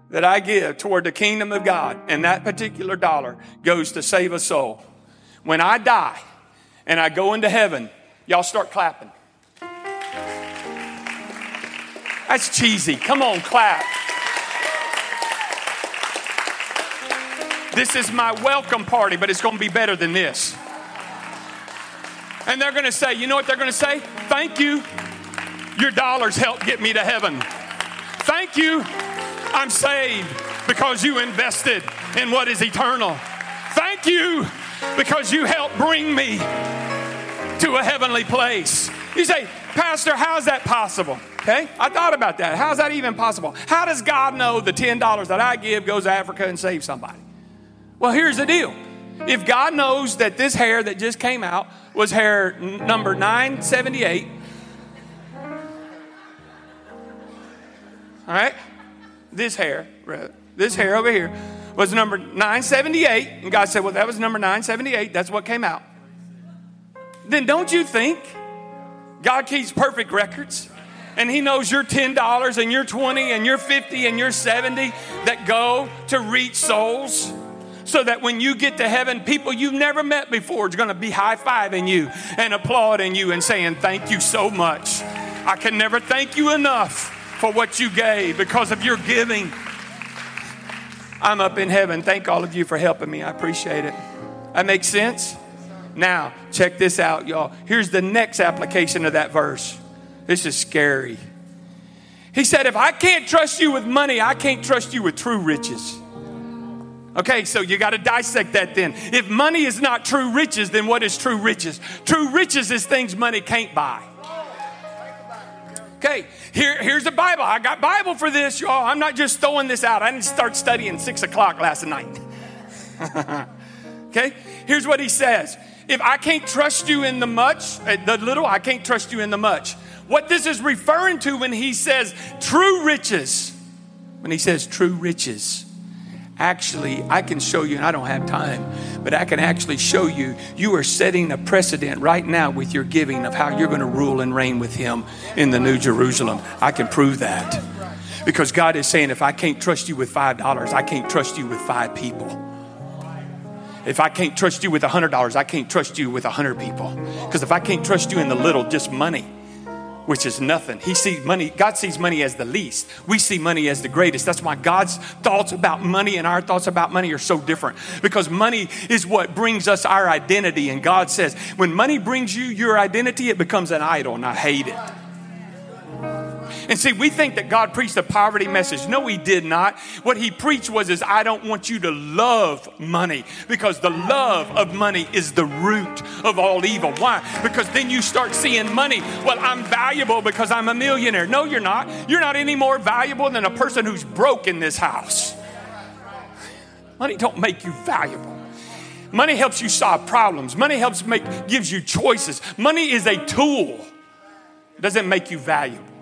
that I give toward the kingdom of God, and that particular dollar goes to save a soul. When I die and I go into heaven, y'all start clapping. That's cheesy. Come on, clap. This is my welcome party, but it's going to be better than this. And they're going to say, you know what they're going to say? Thank you. Your dollars helped get me to heaven. Thank you. I'm saved because you invested in what is eternal. Thank you because you helped bring me to a heavenly place. You say, Pastor, how's that possible? Okay, I thought about that. How's that even possible? How does God know the $10 that I give goes to Africa and saves somebody? Well, here's the deal. If God knows that this hair that just came out was hair number 978, all right, this hair, this hair over here was number 978, and God said, Well, that was number 978, that's what came out. Then don't you think God keeps perfect records? and he knows your $10 and your 20 and your 50 and your 70 that go to reach souls so that when you get to heaven, people you've never met before is going to be high fiving you and applauding you and saying, Thank you so much. I can never thank you enough for what you gave because of your giving. I'm up in heaven. Thank all of you for helping me. I appreciate it. That makes sense? Now, check this out, y'all. Here's the next application of that verse. This is scary. He said, If I can't trust you with money, I can't trust you with true riches. Okay, so you got to dissect that then. If money is not true riches, then what is true riches? True riches is things money can't buy. Okay, here, here's the Bible. I got Bible for this, y'all. I'm not just throwing this out. I didn't start studying six o'clock last night. okay, here's what he says. If I can't trust you in the much, uh, the little, I can't trust you in the much. What this is referring to when he says true riches, when he says true riches actually, I can show you, and I don't have time, but I can actually show you, you are setting a precedent right now with your giving of how you're going to rule and reign with Him in the New Jerusalem. I can prove that. Because God is saying, if I can't trust you with $5, I can't trust you with five people. If I can't trust you with $100, I can't trust you with 100 people. Because if I can't trust you in the little, just money, which is nothing. He sees money, God sees money as the least. We see money as the greatest. That's why God's thoughts about money and our thoughts about money are so different. Because money is what brings us our identity. And God says, when money brings you your identity, it becomes an idol, and I hate it. And see, we think that God preached a poverty message. No, he did not. What he preached was is I don't want you to love money because the love of money is the root of all evil. Why? Because then you start seeing money. Well, I'm valuable because I'm a millionaire. No, you're not. You're not any more valuable than a person who's broke in this house. Money don't make you valuable. Money helps you solve problems. Money helps make gives you choices. Money is a tool. It doesn't make you valuable.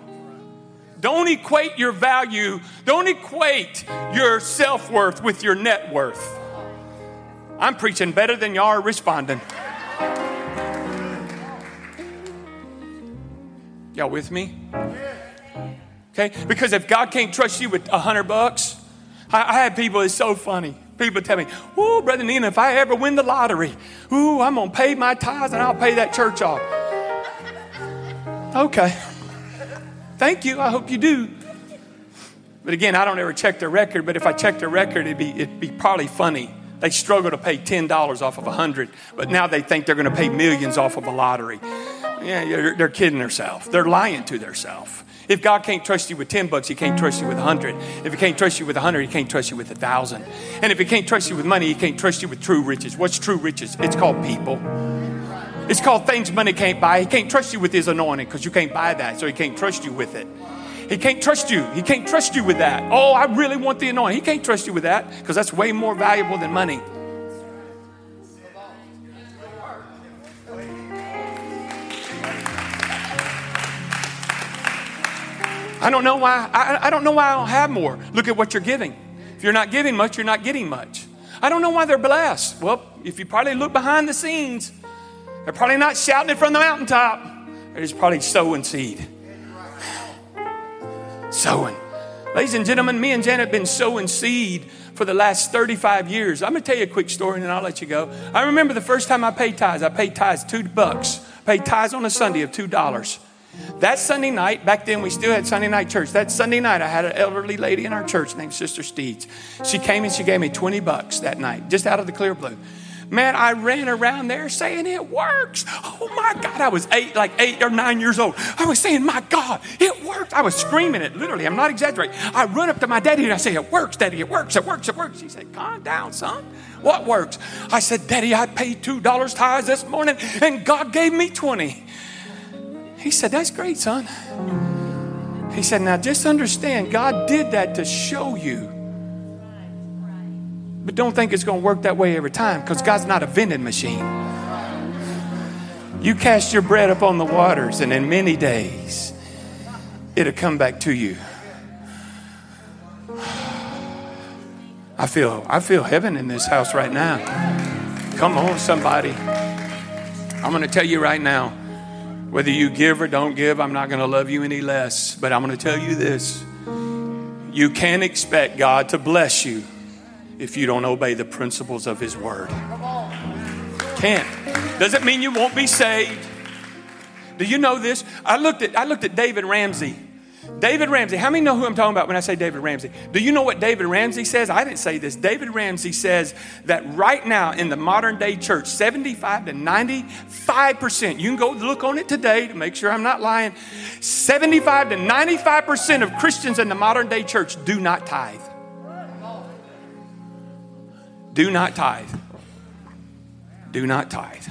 Don't equate your value, don't equate your self worth with your net worth. I'm preaching better than y'all are responding. Y'all with me? Okay? Because if God can't trust you with a hundred bucks, I, I had people, it's so funny. People tell me, oh, Brother Nina, if I ever win the lottery, ooh, I'm to pay my tithes and I'll pay that church off. Okay. Thank you. I hope you do. But again, I don't ever check their record, but if I check their record, it'd be, it'd be probably funny. They struggle to pay $10 off of a 100 but now they think they're going to pay millions off of a lottery. Yeah, they're kidding themselves. They're lying to themselves. If God can't trust you with 10 bucks, He can't trust you with 100. If He can't trust you with 100, He can't trust you with 1,000. And if He can't trust you with money, He can't trust you with true riches. What's true riches? It's called people. It's called things money can't buy. He can't trust you with his anointing because you can't buy that, so he can't trust you with it. He can't trust you. He can't trust you with that. Oh, I really want the anointing. He can't trust you with that because that's way more valuable than money. I don't know why. I, I don't know why I don't have more. Look at what you're giving. If you're not giving much, you're not getting much. I don't know why they're blessed. Well, if you probably look behind the scenes, they're probably not shouting it from the mountaintop. They're just probably sowing seed. Sowing. Ladies and gentlemen, me and Janet have been sowing seed for the last 35 years. I'm going to tell you a quick story and then I'll let you go. I remember the first time I paid tithes. I paid tithes two bucks. Paid tithes on a Sunday of two dollars. That Sunday night, back then we still had Sunday night church. That Sunday night, I had an elderly lady in our church named Sister Steeds. She came and she gave me 20 bucks that night, just out of the clear blue. Man, I ran around there saying it works. Oh my God. I was eight, like eight or nine years old. I was saying, my God, it works. I was screaming it, literally. I'm not exaggerating. I run up to my daddy and I say, It works, Daddy, it works, it works, it works. He said, Calm down, son. What works? I said, Daddy, I paid $2 tithes this morning and God gave me 20. He said, That's great, son. He said, Now just understand, God did that to show you but don't think it's going to work that way every time because God's not a vending machine. You cast your bread upon the waters, and in many days, it'll come back to you. I feel, I feel heaven in this house right now. Come on, somebody. I'm going to tell you right now whether you give or don't give, I'm not going to love you any less. But I'm going to tell you this you can't expect God to bless you if you don't obey the principles of His Word. Can't. Doesn't mean you won't be saved. Do you know this? I looked at I looked at David Ramsey. David Ramsey. How many know who I'm talking about when I say David Ramsey? Do you know what David Ramsey says? I didn't say this. David Ramsey says that right now in the modern day church, 75 to 95%, you can go look on it today to make sure I'm not lying. 75 to 95% of Christians in the modern day church do not tithe. Do not tithe. Do not tithe.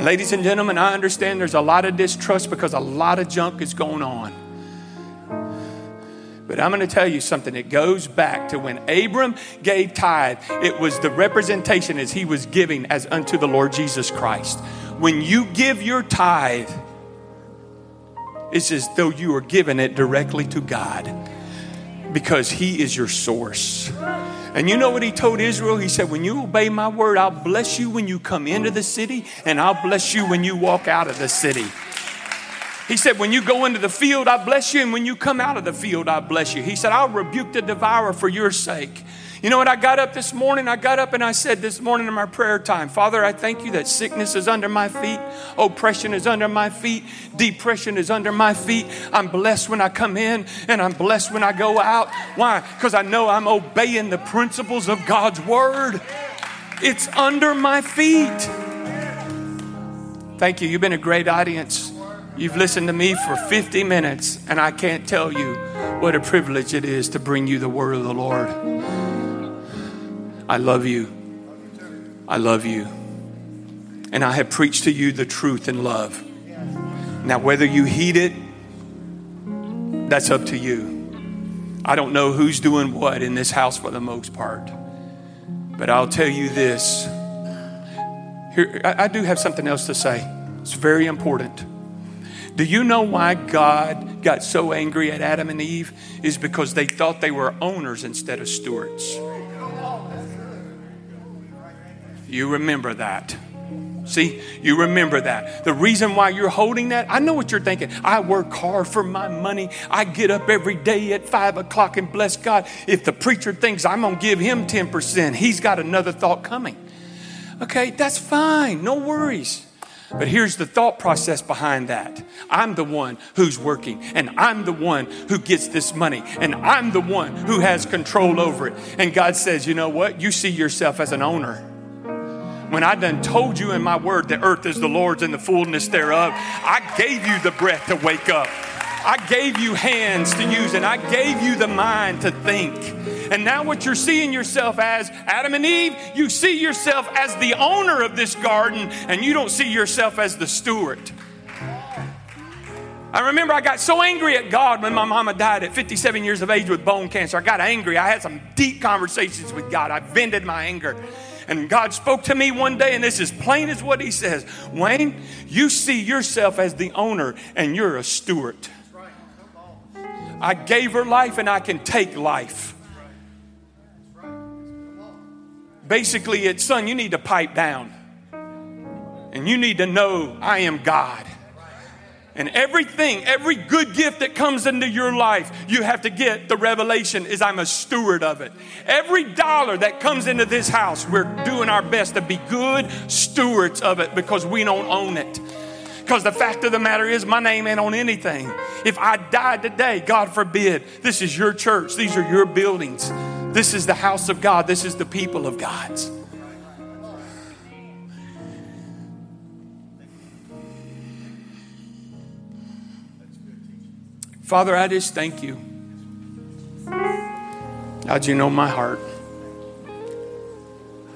ladies and gentlemen, I understand there's a lot of distrust because a lot of junk is going on. But I'm going to tell you something. It goes back to when Abram gave tithe, it was the representation as he was giving as unto the Lord Jesus Christ. When you give your tithe, it's as though you are giving it directly to God because he is your source. And you know what he told Israel? He said, When you obey my word, I'll bless you when you come into the city, and I'll bless you when you walk out of the city. He said, When you go into the field, I bless you, and when you come out of the field, I bless you. He said, I'll rebuke the devourer for your sake. You know what? I got up this morning. I got up and I said this morning in my prayer time, Father, I thank you that sickness is under my feet, oppression is under my feet, depression is under my feet. I'm blessed when I come in and I'm blessed when I go out. Why? Because I know I'm obeying the principles of God's word. It's under my feet. Thank you. You've been a great audience. You've listened to me for 50 minutes, and I can't tell you what a privilege it is to bring you the word of the Lord. I love you. I love you. And I have preached to you the truth in love. Now, whether you heed it, that's up to you. I don't know who's doing what in this house for the most part. But I'll tell you this. Here, I, I do have something else to say. It's very important. Do you know why God got so angry at Adam and Eve? Is because they thought they were owners instead of stewards. You remember that. See, you remember that. The reason why you're holding that, I know what you're thinking. I work hard for my money. I get up every day at five o'clock and bless God. If the preacher thinks I'm going to give him 10%, he's got another thought coming. Okay, that's fine. No worries. But here's the thought process behind that I'm the one who's working, and I'm the one who gets this money, and I'm the one who has control over it. And God says, you know what? You see yourself as an owner when I done told you in my word the earth is the Lord's and the fullness thereof, I gave you the breath to wake up. I gave you hands to use and I gave you the mind to think. And now, what you're seeing yourself as, Adam and Eve, you see yourself as the owner of this garden and you don't see yourself as the steward. I remember I got so angry at God when my mama died at 57 years of age with bone cancer. I got angry. I had some deep conversations with God. I vented my anger. And God spoke to me one day, and this is plain as what He says Wayne, you see yourself as the owner, and you're a steward. I gave her life, and I can take life. Basically, it's son, you need to pipe down. And you need to know I am God. And everything, every good gift that comes into your life, you have to get the revelation is I'm a steward of it. Every dollar that comes into this house, we're doing our best to be good stewards of it because we don't own it. Because the fact of the matter is, my name ain't on anything. If I died today, God forbid, this is your church, these are your buildings, this is the house of God, this is the people of God's. Father, I just thank you. God, you know my heart.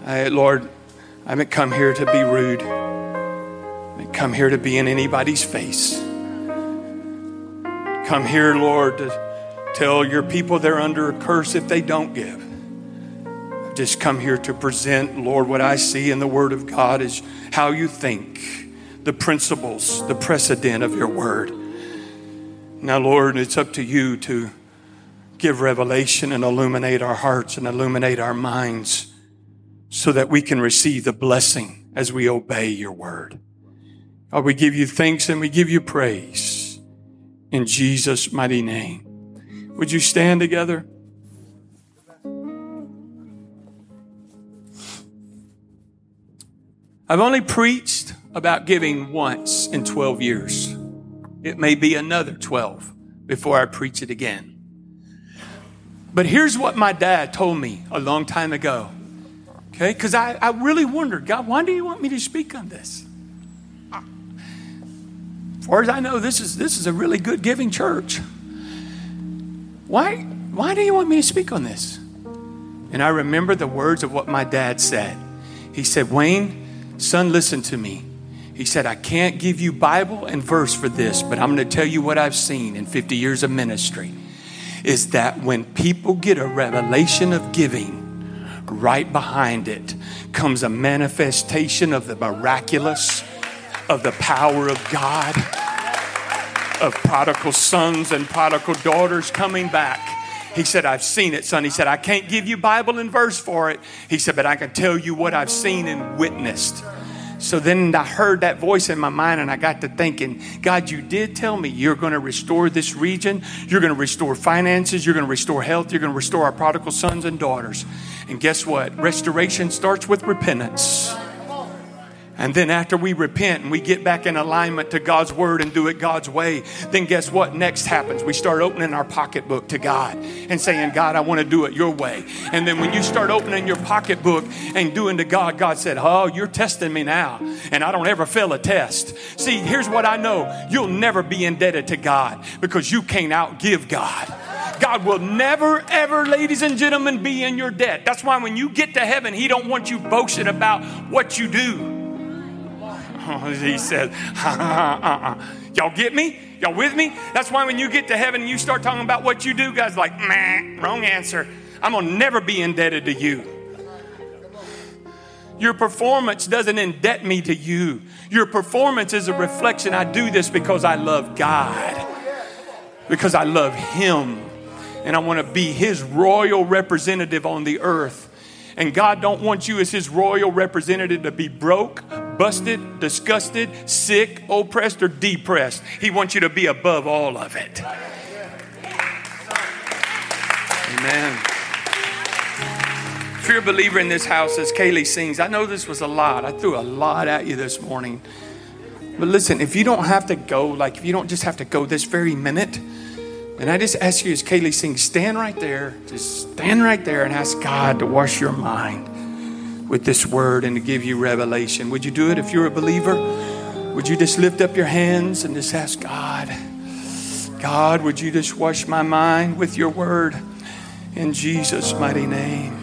I, Lord, I haven't come here to be rude. I haven't come here to be in anybody's face. Come here, Lord, to tell your people they're under a curse if they don't give. I've just come here to present, Lord, what I see in the Word of God is how you think, the principles, the precedent of your Word. Now, Lord, it's up to you to give revelation and illuminate our hearts and illuminate our minds so that we can receive the blessing as we obey your word. God, we give you thanks and we give you praise in Jesus' mighty name. Would you stand together? I've only preached about giving once in 12 years. It may be another 12 before I preach it again. But here's what my dad told me a long time ago. Okay? Because I, I really wondered, God, why do you want me to speak on this? As far as I know, this is this is a really good giving church. Why why do you want me to speak on this? And I remember the words of what my dad said. He said, Wayne, son, listen to me. He said, I can't give you Bible and verse for this, but I'm going to tell you what I've seen in 50 years of ministry is that when people get a revelation of giving, right behind it comes a manifestation of the miraculous, of the power of God, of prodigal sons and prodigal daughters coming back. He said, I've seen it, son. He said, I can't give you Bible and verse for it. He said, but I can tell you what I've seen and witnessed. So then I heard that voice in my mind and I got to thinking, God, you did tell me you're going to restore this region. You're going to restore finances. You're going to restore health. You're going to restore our prodigal sons and daughters. And guess what? Restoration starts with repentance. And then after we repent and we get back in alignment to God's word and do it God's way, then guess what next happens? We start opening our pocketbook to God and saying, God, I want to do it your way. And then when you start opening your pocketbook and doing to God, God said, Oh, you're testing me now. And I don't ever fail a test. See, here's what I know you'll never be indebted to God because you can't outgive God. God will never, ever, ladies and gentlemen, be in your debt. That's why when you get to heaven, He don't want you boasting about what you do. <laughs> he said, <laughs> uh-uh. Y'all get me? Y'all with me? That's why when you get to heaven and you start talking about what you do, God's like, man, wrong answer. I'm going to never be indebted to you. Your performance doesn't indebt me to you. Your performance is a reflection. I do this because I love God, because I love Him, and I want to be His royal representative on the earth. And God don't want you as his royal representative to be broke, busted, disgusted, sick, oppressed, or depressed. He wants you to be above all of it. Amen. If you're a believer in this house, as Kaylee sings, I know this was a lot. I threw a lot at you this morning. But listen, if you don't have to go, like if you don't just have to go this very minute, and I just ask you, as Kaylee sings, stand right there. Just stand right there and ask God to wash your mind with this word and to give you revelation. Would you do it if you're a believer? Would you just lift up your hands and just ask God, God, would you just wash my mind with your word in Jesus' mighty name?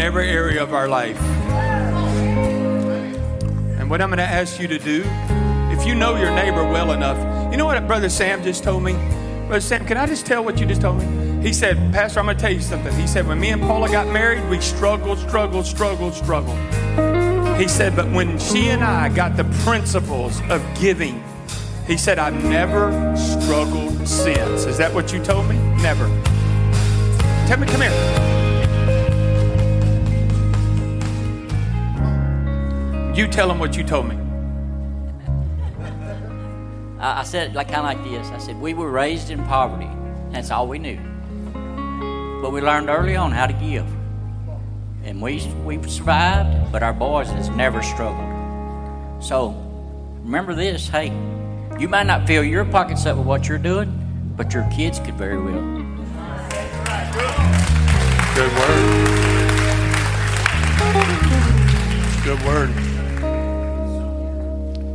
In every area of our life. And what I'm going to ask you to do, if you know your neighbor well enough, you know what Brother Sam just told me? Brother Sam, can I just tell what you just told me? He said, Pastor, I'm going to tell you something. He said, when me and Paula got married, we struggled, struggled, struggled, struggled. He said, but when she and I got the principles of giving, he said, I've never struggled since. Is that what you told me? Never. Tell me, come here. You tell them what you told me. I, I said it like kind of like this. I said we were raised in poverty. That's all we knew. But we learned early on how to give, and we we survived. But our boys has never struggled. So remember this. Hey, you might not fill your pockets up with what you're doing, but your kids could very well. Good word. Good word.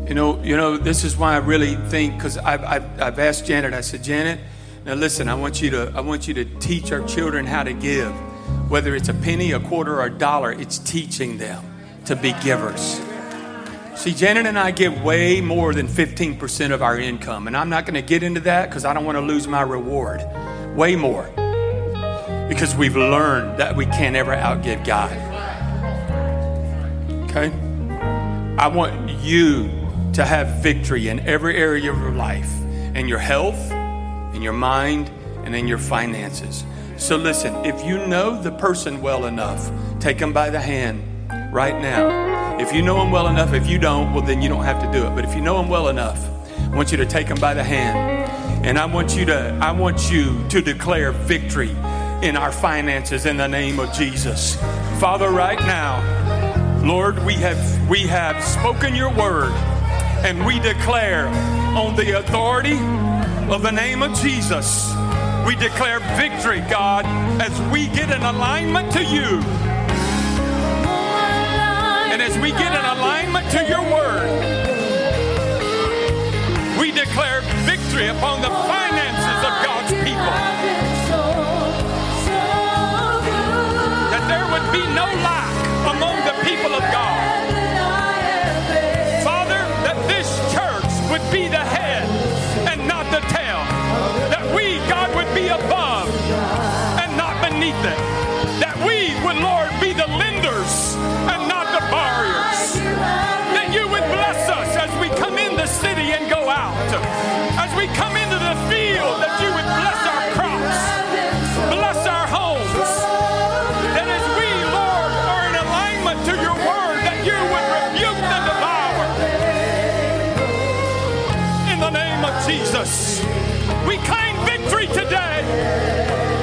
You know, you know, this is why I really think because I've, I've, I've asked Janet. I said, Janet, now listen. I want you to I want you to teach our children how to give, whether it's a penny, a quarter, or a dollar. It's teaching them to be givers. See, Janet and I give way more than 15% of our income, and I'm not going to get into that because I don't want to lose my reward. Way more because we've learned that we can't ever outgive God. Okay? I want you to have victory in every area of your life, in your health, in your mind, and in your finances. So listen, if you know the person well enough, take them by the hand right now. If you know them well enough, if you don't, well, then you don't have to do it. But if you know them well enough, I want you to take them by the hand. And I want you to, I want you to declare victory in our finances in the name of Jesus. Father, right now, Lord, we have we have spoken your word and we declare on the authority of the name of Jesus. We declare victory, God, as we get in alignment to you. And as we get in alignment to your word, we declare victory upon the finances of God's people. That there would be no lack be above and not beneath it. That we would, Lord, be the lenders and not the borrowers. That you would bless us as we come in the city and go out. As we come into the field, that you would bless our crops, bless our homes. That as we, Lord, are in alignment to your word, that you would rebuke the devourer. In the name of Jesus, three today.